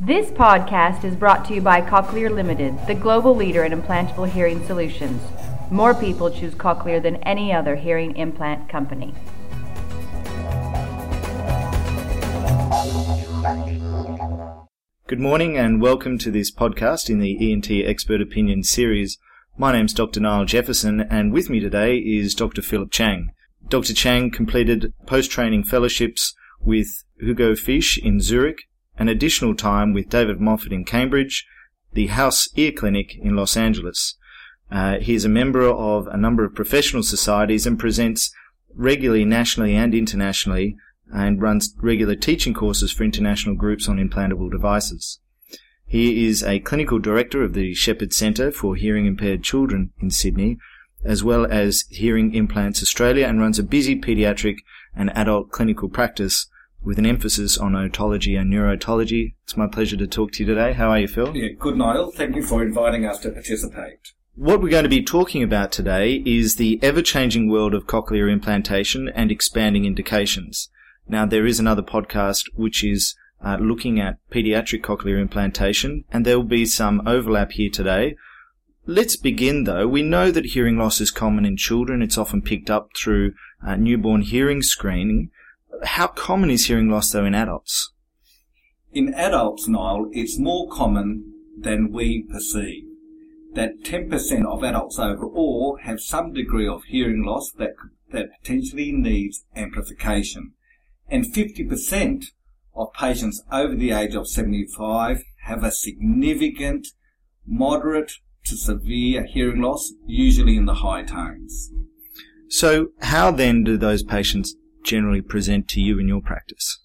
This podcast is brought to you by Cochlear Limited, the global leader in implantable hearing solutions. More people choose Cochlear than any other hearing implant company. Good morning and welcome to this podcast in the ENT Expert Opinion series. My name's Dr. Niall Jefferson and with me today is Dr. Phillip Chang. Dr. Chang completed post-training fellowships with Ugo Fisch in Zurich, an additional time with David Moffat in Cambridge, the House Ear Clinic in Los Angeles. Uh, he is a member of a number of professional societies and presents regularly nationally and internationally and runs regular teaching courses for international groups on implantable devices. He is a clinical director of the Shepherd Centre for Hearing Impaired Children in Sydney, as well as Hearing Implants Australia, and runs a busy paediatric and adult clinical practice with an emphasis on otology and neurotology. It's my pleasure to talk to you today. How are you, Phil? Yeah, good, Niall. Thank you for inviting us to participate. What we're going to be talking about today is the ever-changing world of cochlear implantation and expanding indications. Now, there is another podcast which is uh, looking at pediatric cochlear implantation, and there will be some overlap here today. Let's begin though. We know that hearing loss is common in children. It's often picked up through uh, newborn hearing screening. How common is hearing loss though in adults? In adults, Niall, it's more common than we perceive. That 10% of adults overall have some degree of hearing loss that, that potentially needs amplification. And 50% of patients over the age of 75 have a significant, moderate to severe hearing loss, usually in the high tones. So how then do those patients generally present to you in your practice?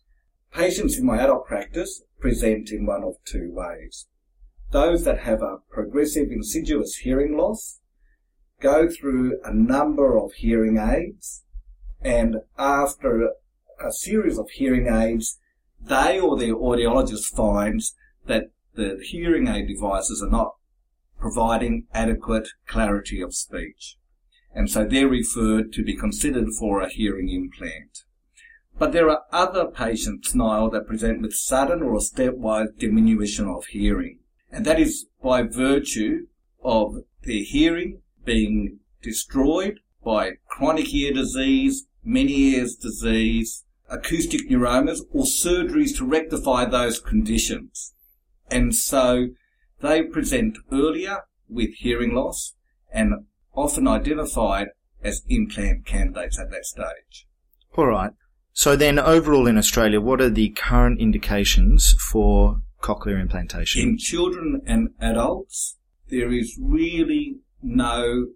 Patients in my adult practice present in one of two ways. Those that have a progressive insidious hearing loss go through a number of hearing aids and after a series of hearing aids, they or their audiologist finds that the hearing aid devices are not providing adequate clarity of speech and so they're referred to be considered for a hearing implant. But there are other patients, Niall, that present with sudden or stepwise diminution of hearing. And that is by virtue of their hearing being destroyed by chronic ear disease, many ears disease, acoustic neuromas, or surgeries to rectify those conditions. And so they present earlier with hearing loss and often identified as implant candidates at that stage. All right. So then, overall in Australia, what are the current indications for cochlear implantation? In children and adults, there is really no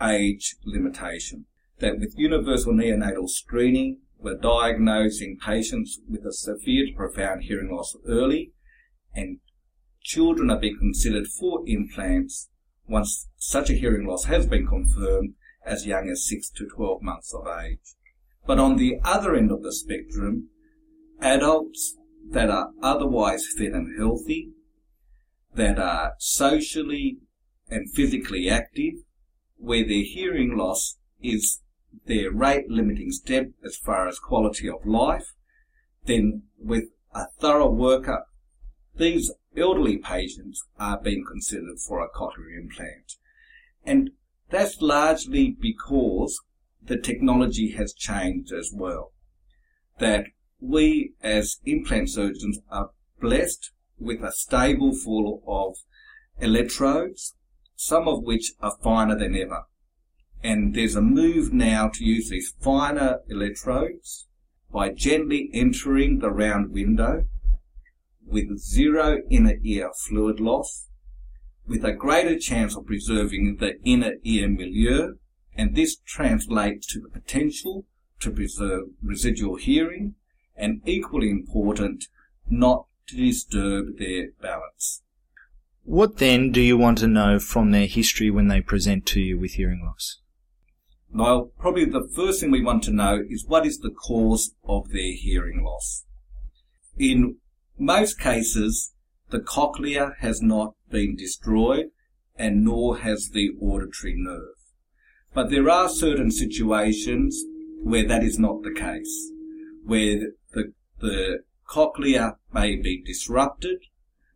age limitation. That with universal neonatal screening, we're diagnosing patients with a severe to profound hearing loss early, and children are being considered for implants once such a hearing loss has been confirmed as young as 6 to 12 months of age. But on the other end of the spectrum, adults that are otherwise fit and healthy, that are socially and physically active, where their hearing loss is their rate limiting step as far as quality of life, then with a thorough workup, these elderly patients are being considered for a cochlear implant. And that's largely because the technology has changed as well. That we as implant surgeons are blessed with a stable full of electrodes, some of which are finer than ever. And there's a move now to use these finer electrodes by gently entering the round window with zero inner ear fluid loss, with a greater chance of preserving the inner ear milieu, and this translates to the potential to preserve residual hearing, and equally important, not to disturb their balance. What then do you want to know from their history when they present to you with hearing loss? Well, probably the first thing we want to know is what is the cause of their hearing loss. In most cases, the cochlea has not been destroyed and nor has the auditory nerve. But there are certain situations where that is not the case, where the, the cochlea may be disrupted,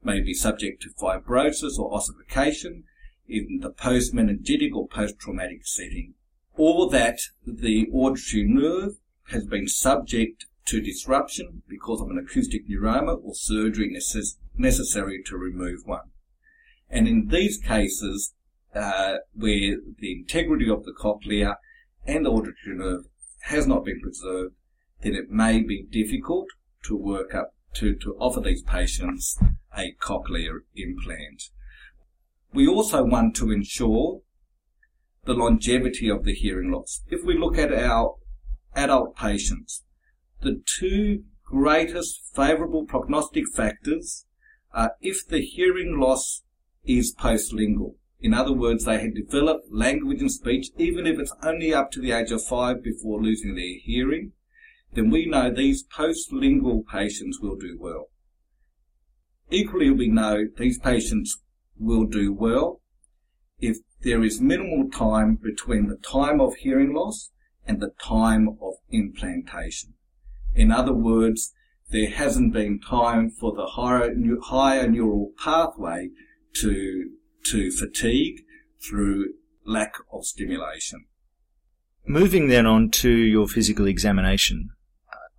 may be subject to fibrosis or ossification in the post-meningitic or post-traumatic setting, or that the auditory nerve has been subject to disruption because of an acoustic neuroma or surgery necess- necessary to remove one. And in these cases, uh, where the integrity of the cochlea and the auditory nerve has not been preserved, then it may be difficult to work up to, to offer these patients a cochlear implant. We also want to ensure the longevity of the hearing loss. If we look at our adult patients, the two greatest favourable prognostic factors are if the hearing loss is postlingual. In other words, they had developed language and speech, even if it's only up to the age of five before losing their hearing, then we know these postlingual patients will do well. Equally, we know these patients will do well if there is minimal time between the time of hearing loss and the time of implantation. In other words, there hasn't been time for the higher, higher neural pathway to, to fatigue through lack of stimulation. Moving then on to your physical examination.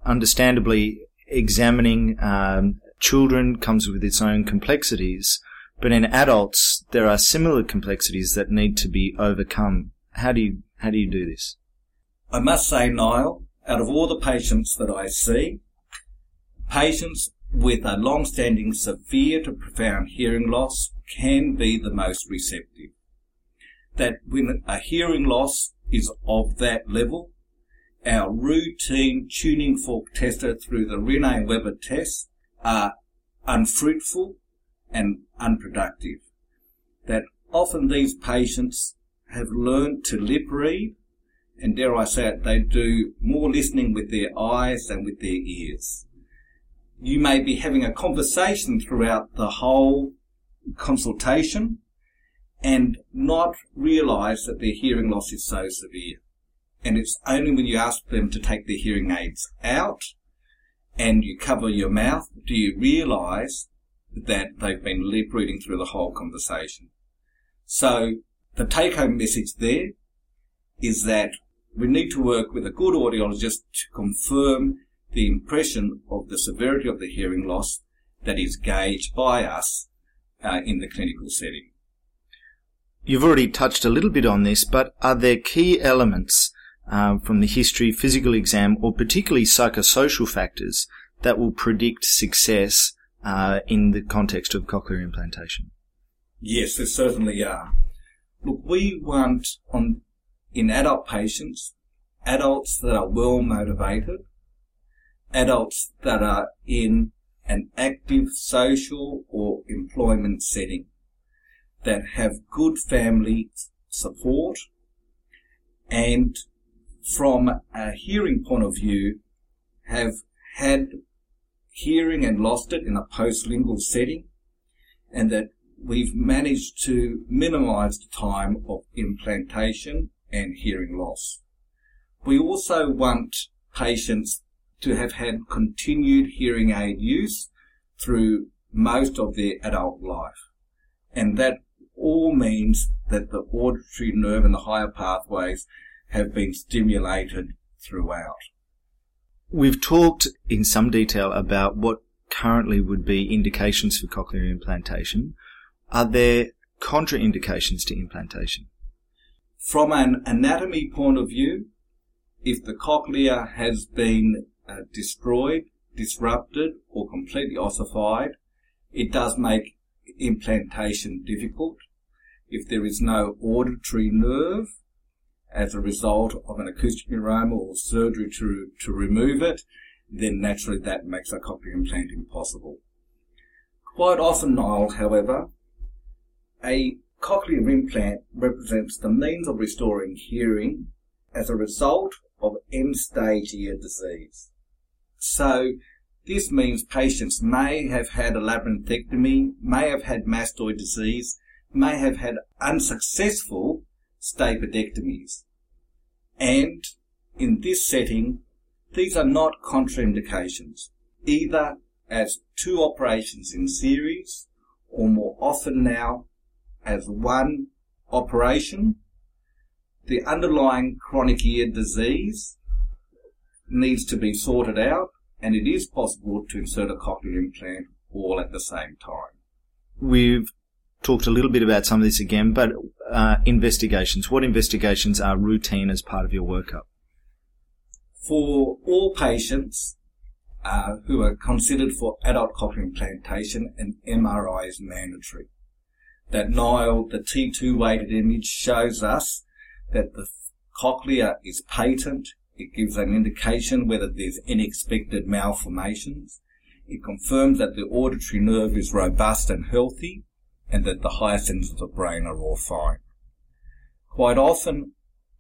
Understandably, examining um, children comes with its own complexities, but in adults there are similar complexities that need to be overcome. How do you how do you do this? I must say, Niall, out of all the patients that I see, patients with a long-standing severe to profound hearing loss can be the most receptive. That when a hearing loss is of that level, our routine tuning fork tester through the Rinne-Weber test are unfruitful and unproductive. That often these patients have learned to lip read, and dare I say it, they do more listening with their eyes than with their ears. You may be having a conversation throughout the whole consultation and not realize that their hearing loss is so severe. And it's only when you ask them to take their hearing aids out and you cover your mouth do you realize that they've been lip reading through the whole conversation. So the take home message there is that we need to work with a good audiologist to confirm the impression of the severity of the hearing loss that is gauged by us uh, in the clinical setting. You've already touched a little bit on this, but are there key elements um, from the history, physical exam, or particularly psychosocial factors that will predict success uh, in the context of cochlear implantation? Yes, there certainly are. Look, we want on in adult patients, adults that are well motivated, adults that are in an active social or employment setting, that have good family support, and from a hearing point of view, have had hearing and lost it in a postlingual setting, and that we've managed to minimize the time of implantation and hearing loss. We also want patients to have had continued hearing aid use through most of their adult life. And that all means that the auditory nerve and the higher pathways have been stimulated throughout. We've talked in some detail about what currently would be indications for cochlear implantation. Are there contraindications to implantation? From an anatomy point of view, if the cochlea has been uh, destroyed, disrupted, or completely ossified, it does make implantation difficult. If there is no auditory nerve, as a result of an acoustic neuroma or surgery to, to remove it, then naturally that makes a cochlear implant impossible. Quite often, Niall, however, a cochlear implant represents the means of restoring hearing as a result of end-stage ear disease. So, this means patients may have had a labyrinthectomy, may have had mastoid disease, may have had unsuccessful stapedectomies. And in this setting, these are not contraindications, either as two operations in series or more often now as one operation. The underlying chronic ear disease needs to be sorted out and it is possible to insert a cochlear implant all at the same time. We've talked a little bit about some of this again, but uh, investigations. What investigations are routine as part of your workup? For all patients uh, who are considered for adult cochlear implantation, an MRI is mandatory. That Niall, the T2 weighted image, shows us that the cochlea is patent. It gives an indication whether there's unexpected malformations. It confirms that the auditory nerve is robust and healthy and that the higher centers of the brain are all fine. Quite often,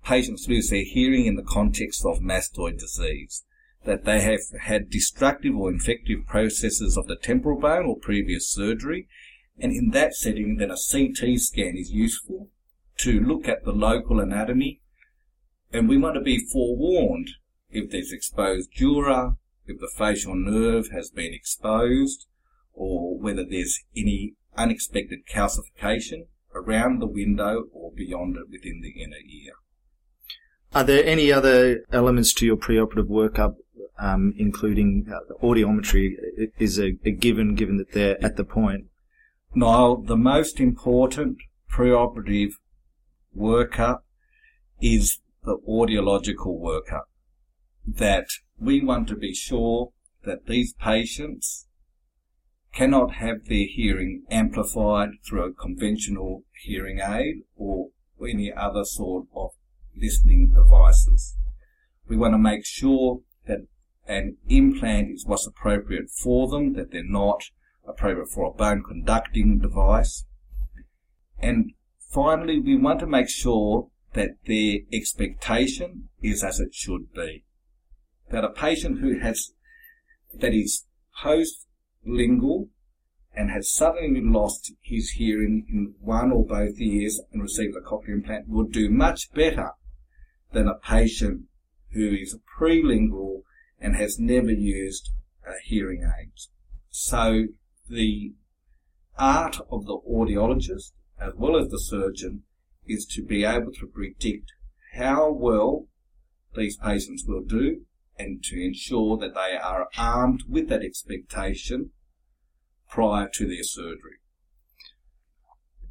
patients lose their hearing in the context of mastoid disease, that they have had destructive or infective processes of the temporal bone or previous surgery, and in that setting, then a CT scan is useful to look at the local anatomy, and we want to be forewarned if there's exposed dura, if the facial nerve has been exposed, or whether there's any unexpected calcification around the window or beyond it within the inner ear. Are there any other elements to your preoperative workup, um, including uh, audiometry, is a, a, given given that they're at the point? No, the most important preoperative workup is the audiological workup. That we want to be sure that these patients cannot have their hearing amplified through a conventional hearing aid or any other sort of listening devices. We want to make sure that an implant is what's appropriate for them, that they're not appropriate for a bone conducting device. And finally, we want to make sure that their expectation is as it should be. That a patient who has, that is post lingual and has suddenly lost his hearing in one or both ears and received a cochlear implant would do much better than a patient who is prelingual and has never used a hearing aids. So the art of the audiologist as well as the surgeon is to be able to predict how well these patients will do and to ensure that they are armed with that expectation prior to their surgery.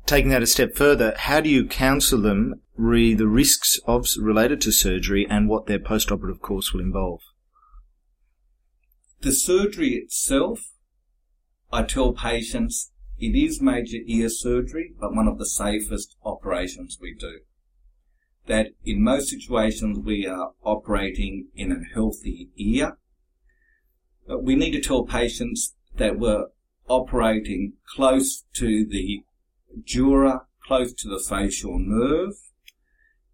Taking that a step further, how do you counsel them re the risks of related to surgery and what their post-operative course will involve? The surgery itself, I tell patients, it is major ear surgery, but one of the safest operations we do. That in most situations we are operating in a healthy ear. But we need to tell patients that we're operating close to the dura, close to the facial nerve,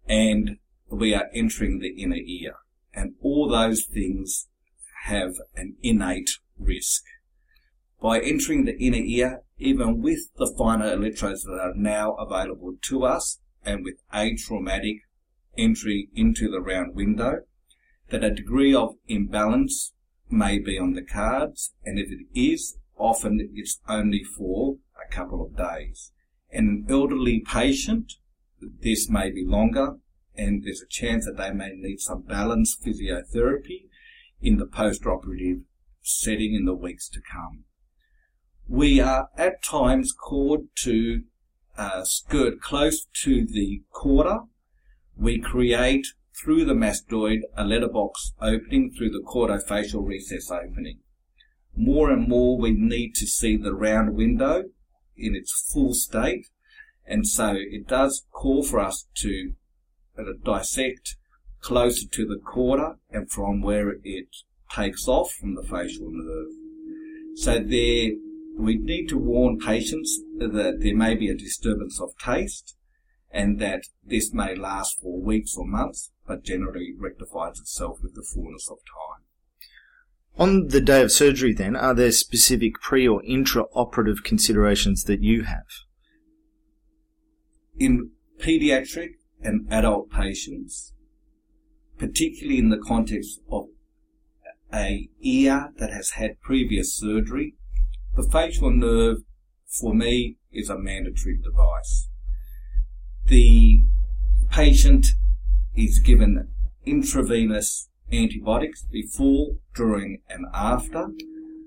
and we are entering the inner ear. And all those things have an innate risk. By entering the inner ear, even with the finer electrodes that are now available to us, and with atraumatic entry into the round window, that a degree of imbalance may be on the cards, and if it is, often it's only for a couple of days. In an elderly patient, this may be longer, and there's a chance that they may need some balance physiotherapy in the post-operative setting in the weeks to come. We are at times called to uh, skirt close to the chorda. We create through the mastoid a letterbox opening through the chordofacial recess opening more and more we need to see the round window in its full state. And so it does call for us to uh, dissect closer to the chorda and from where it takes off from the facial nerve. So there, we need to warn patients that there may be a disturbance of taste and that this may last for weeks or months, but generally rectifies itself with the fullness of time. On the day of surgery, then, are there specific pre or intra-operative considerations that you have? In pediatric and adult patients, particularly in the context of a ear that has had previous surgery, the facial nerve for me, is a mandatory device. The patient is given intravenous antibiotics before, during, and after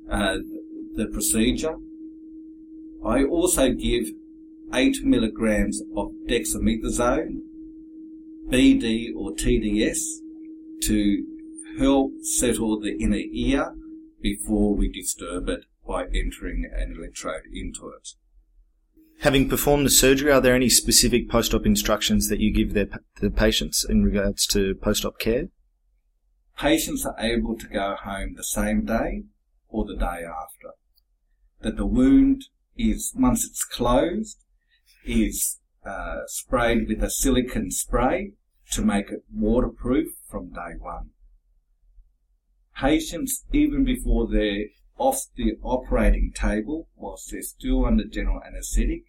uh, the procedure. I also give 8 milligrams of dexamethasone, BD or TDS, to help settle the inner ear before we disturb it by entering an electrode into it. Having performed the surgery, are there any specific post-op instructions that you give their, the patients in regards to post-op care? Patients are able to go home the same day or the day after. That the wound is, once it's closed, is uh, sprayed with a silicone spray to make it waterproof from day one. Patients, even before they're off the operating table, whilst they're still under general anaesthetic,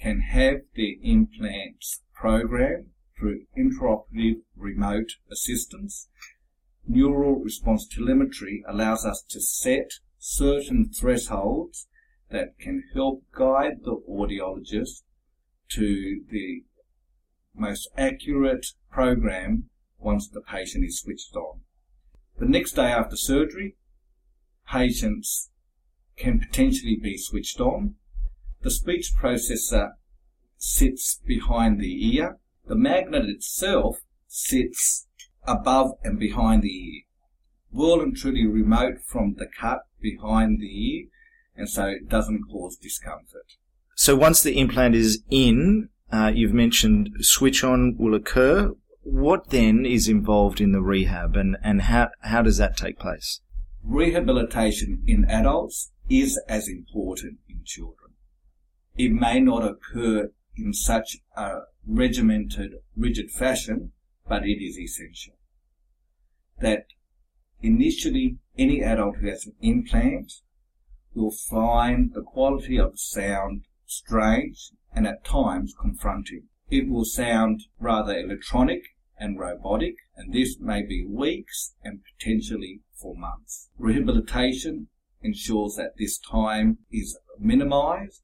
can have their implants programmed through intraoperative remote assistance. Neural response telemetry allows us to set certain thresholds that can help guide the audiologist to the most accurate program once the patient is switched on. The next day after surgery, patients can potentially be switched on. The speech processor sits behind the ear. The magnet itself sits above and behind the ear. Well and truly remote from the cut behind the ear and so it doesn't cause discomfort. So once the implant is in, uh, you've mentioned switch on will occur. What then is involved in the rehab and, and how, how does that take place? Rehabilitation in adults is as important in children. It may not occur in such a regimented, rigid fashion, but it is essential. That initially any adult who has an implant will find the quality of sound strange and at times confronting. It will sound rather electronic and robotic, and this may be weeks and potentially for months. Rehabilitation ensures that this time is minimized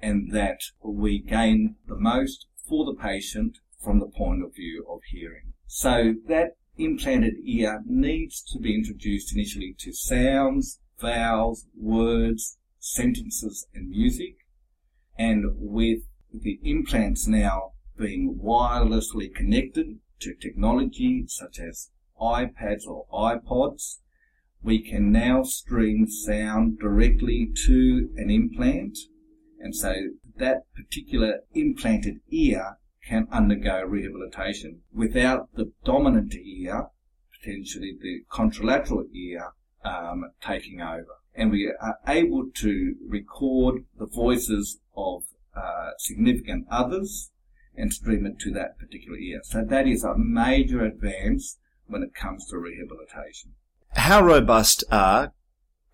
and that we gain the most for the patient from the point of view of hearing. So that implanted ear needs to be introduced initially to sounds vowels, words, sentences, and music. And with the implants now being wirelessly connected to technology such as iPads or iPods, we can now stream sound directly to an implant. And so that particular implanted ear can undergo rehabilitation without the dominant ear, potentially the contralateral ear, um, taking over. And we are able to record the voices of uh, significant others and stream it to that particular ear. So that is a major advance when it comes to rehabilitation. How robust are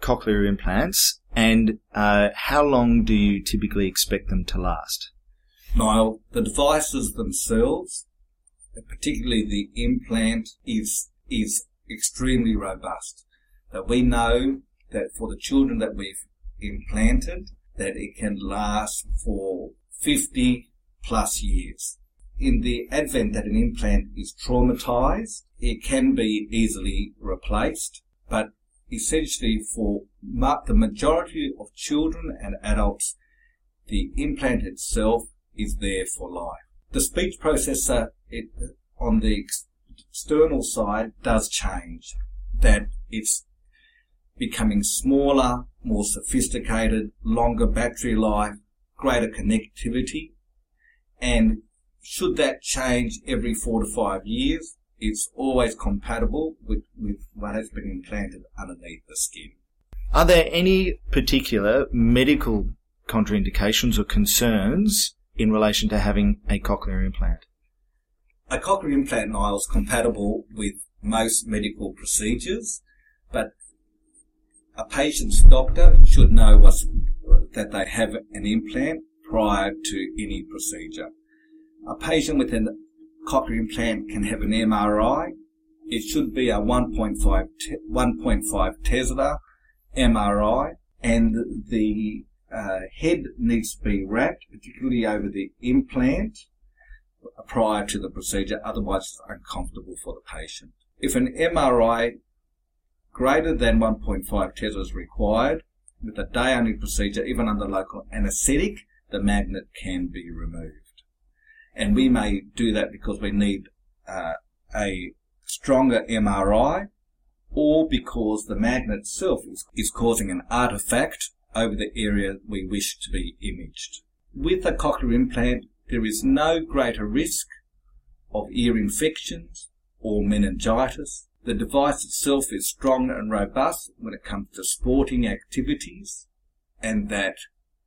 cochlear implants and uh, how long do you typically expect them to last? Niall, the devices themselves, particularly the implant, is is extremely robust that we know that for the children that we've implanted, that it can last for 50 plus years. In the advent that an implant is traumatized, it can be easily replaced, but essentially for the majority of children and adults, the implant itself is there for life. The speech processor it, on the external side does change, that it's becoming smaller, more sophisticated, longer battery life, greater connectivity. And should that change every four to five years, it's always compatible with, with what has been implanted underneath the skin. Are there any particular medical contraindications or concerns in relation to having a cochlear implant? A cochlear implant, is compatible with most medical procedures, but a patient's doctor should know that they have an implant prior to any procedure. A patient with a cochlear implant can have an MRI. It should be a 1.5, te- 1.5 Tesla MRI and the uh, head needs to be wrapped, particularly over the implant, prior to the procedure, otherwise it's uncomfortable for the patient. If an MRI greater than 1.5 Tesla is required, with a day only procedure, even under local anaesthetic, the magnet can be removed. And we may do that because we need uh, a stronger MRI or because the magnet itself is, is causing an artifact over the area we wish to be imaged. With a cochlear implant, there is no greater risk of ear infections or meningitis. The device itself is strong and robust when it comes to sporting activities and that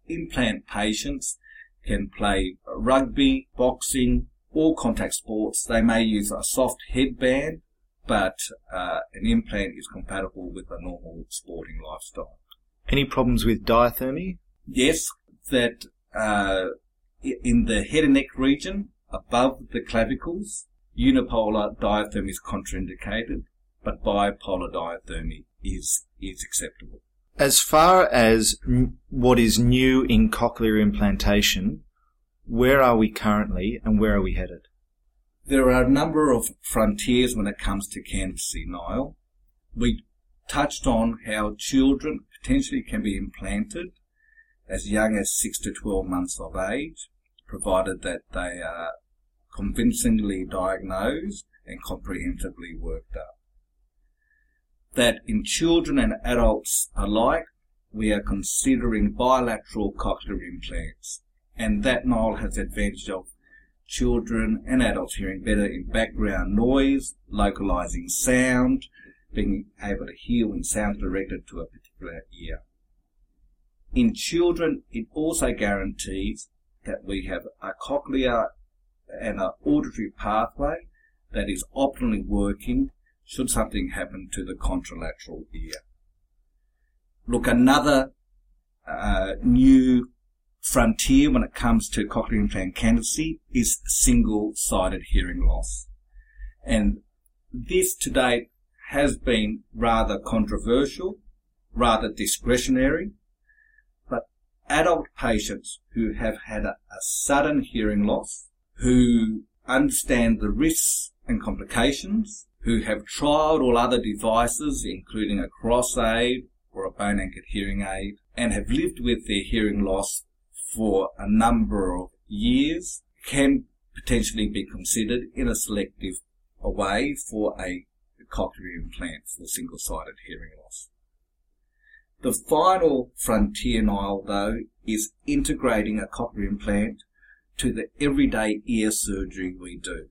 implant patients can play rugby, boxing, or contact sports. They may use a soft headband, but uh, an implant is compatible with a normal sporting lifestyle. Any problems with diathermy? Yes, that uh, in the head and neck region above the clavicles, unipolar diathermy is contraindicated, but bipolar diathermy is is acceptable. As far as what is new in cochlear implantation, where are we currently and where are we headed? There are a number of frontiers when it comes to candidacy, Niall. We touched on how children potentially can be implanted as young as 6 to 12 months of age, provided that they are convincingly diagnosed and comprehensively worked up. That in children and adults alike, we are considering bilateral cochlear implants, and that Niall has the advantage of children and adults hearing better in background noise, localizing sound, being able to hear when sound directed to a particular ear. In children, it also guarantees that we have a cochlear and an auditory pathway that is optimally working should something happen to the contralateral ear. Look, another uh, new frontier when it comes to cochlear implant candidacy is single-sided hearing loss. And this to date has been rather controversial, rather discretionary, but adult patients who have had a, a sudden hearing loss, who understand the risks and complications, who have tried all other devices, including a CROS aid or a bone anchored hearing aid, and have lived with their hearing loss for a number of years, can potentially be considered in a selective way for a cochlear implant for single-sided hearing loss. The final frontier, Niall, though, is integrating a cochlear implant to the everyday ear surgery we do.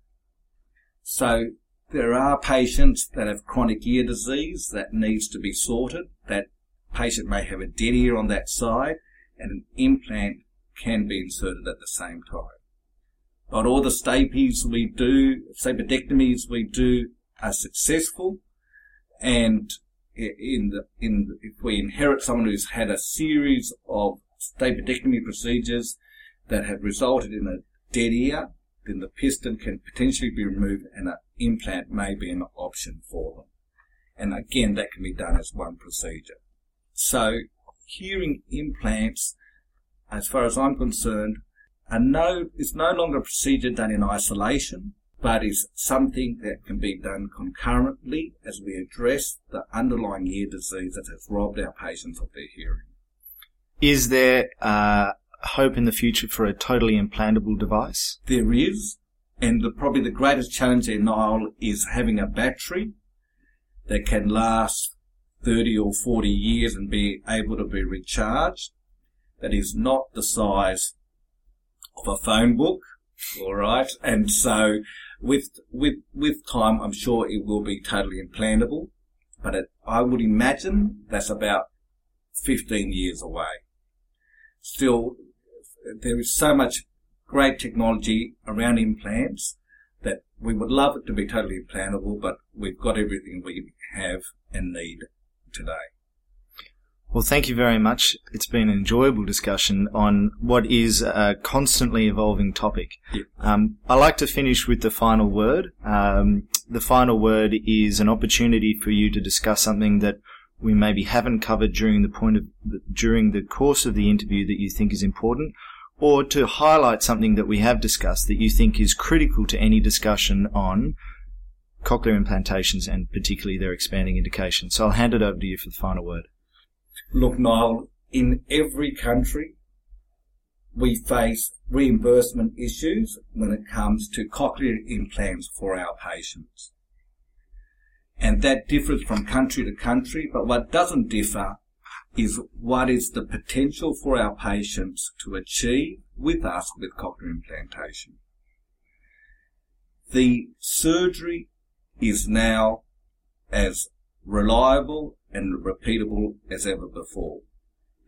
So there are patients that have chronic ear disease that needs to be sorted. That patient may have a dead ear on that side and an implant can be inserted at the same time. Not all the stapes we do, stapedectomies we do are successful, and in the, in the, if we inherit someone who's had a series of stapedectomy procedures that have resulted in a dead ear, then the piston can potentially be removed and an implant may be an option for them. And again, that can be done as one procedure. So, hearing implants, as far as I'm concerned, are no, is no longer a procedure done in isolation but is something that can be done concurrently as we address the underlying ear disease that has robbed our patients of their hearing. Is there uh, hope in the future for a totally implantable device? There is, and the, probably the greatest challenge there, Niall, is having a battery that can last 30 or 40 years and be able to be recharged. That is not the size of a phone book, all right? And so with with with time, I'm sure it will be totally implantable, but it, I would imagine that's about 15 years away. Still, there is so much great technology around implants that we would love it to be totally implantable, but we've got everything we have and need today. Well, thank you very much. It's been an enjoyable discussion on what is a constantly evolving topic. Yeah. Um, I like to finish with the final word. Um, the final word is an opportunity for you to discuss something that we maybe haven't covered during the point of during the course of the interview that you think is important, or to highlight something that we have discussed that you think is critical to any discussion on cochlear implantations and particularly their expanding indication. So I'll hand it over to you for the final word. Look, Niall, in every country, we face reimbursement issues when it comes to cochlear implants for our patients. And that differs from country to country, but what doesn't differ is what is the potential for our patients to achieve with us with cochlear implantation. The surgery is now as reliable and repeatable as ever before.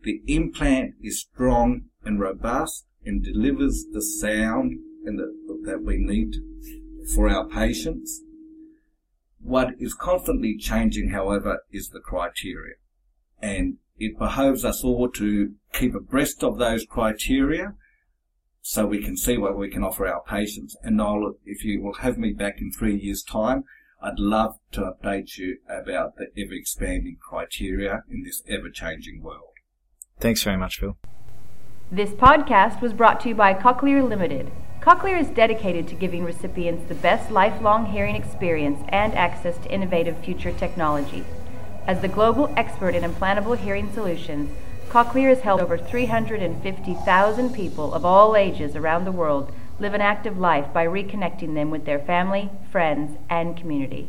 The implant is strong and robust and delivers the sound and the, that we need for our patients. What is constantly changing, however, is the criteria. And it behoves us all to keep abreast of those criteria so we can see what we can offer our patients. And Noel, if you will have me back in three years' time, I'd love to update you about the ever expanding criteria in this ever changing world. Thanks very much, Phil. This podcast was brought to you by Cochlear Limited. Cochlear is dedicated to giving recipients the best lifelong hearing experience and access to innovative future technology. As the global expert in implantable hearing solutions, Cochlear has helped over 350,000 people of all ages around the world live an active life by reconnecting them with their family, friends, and community.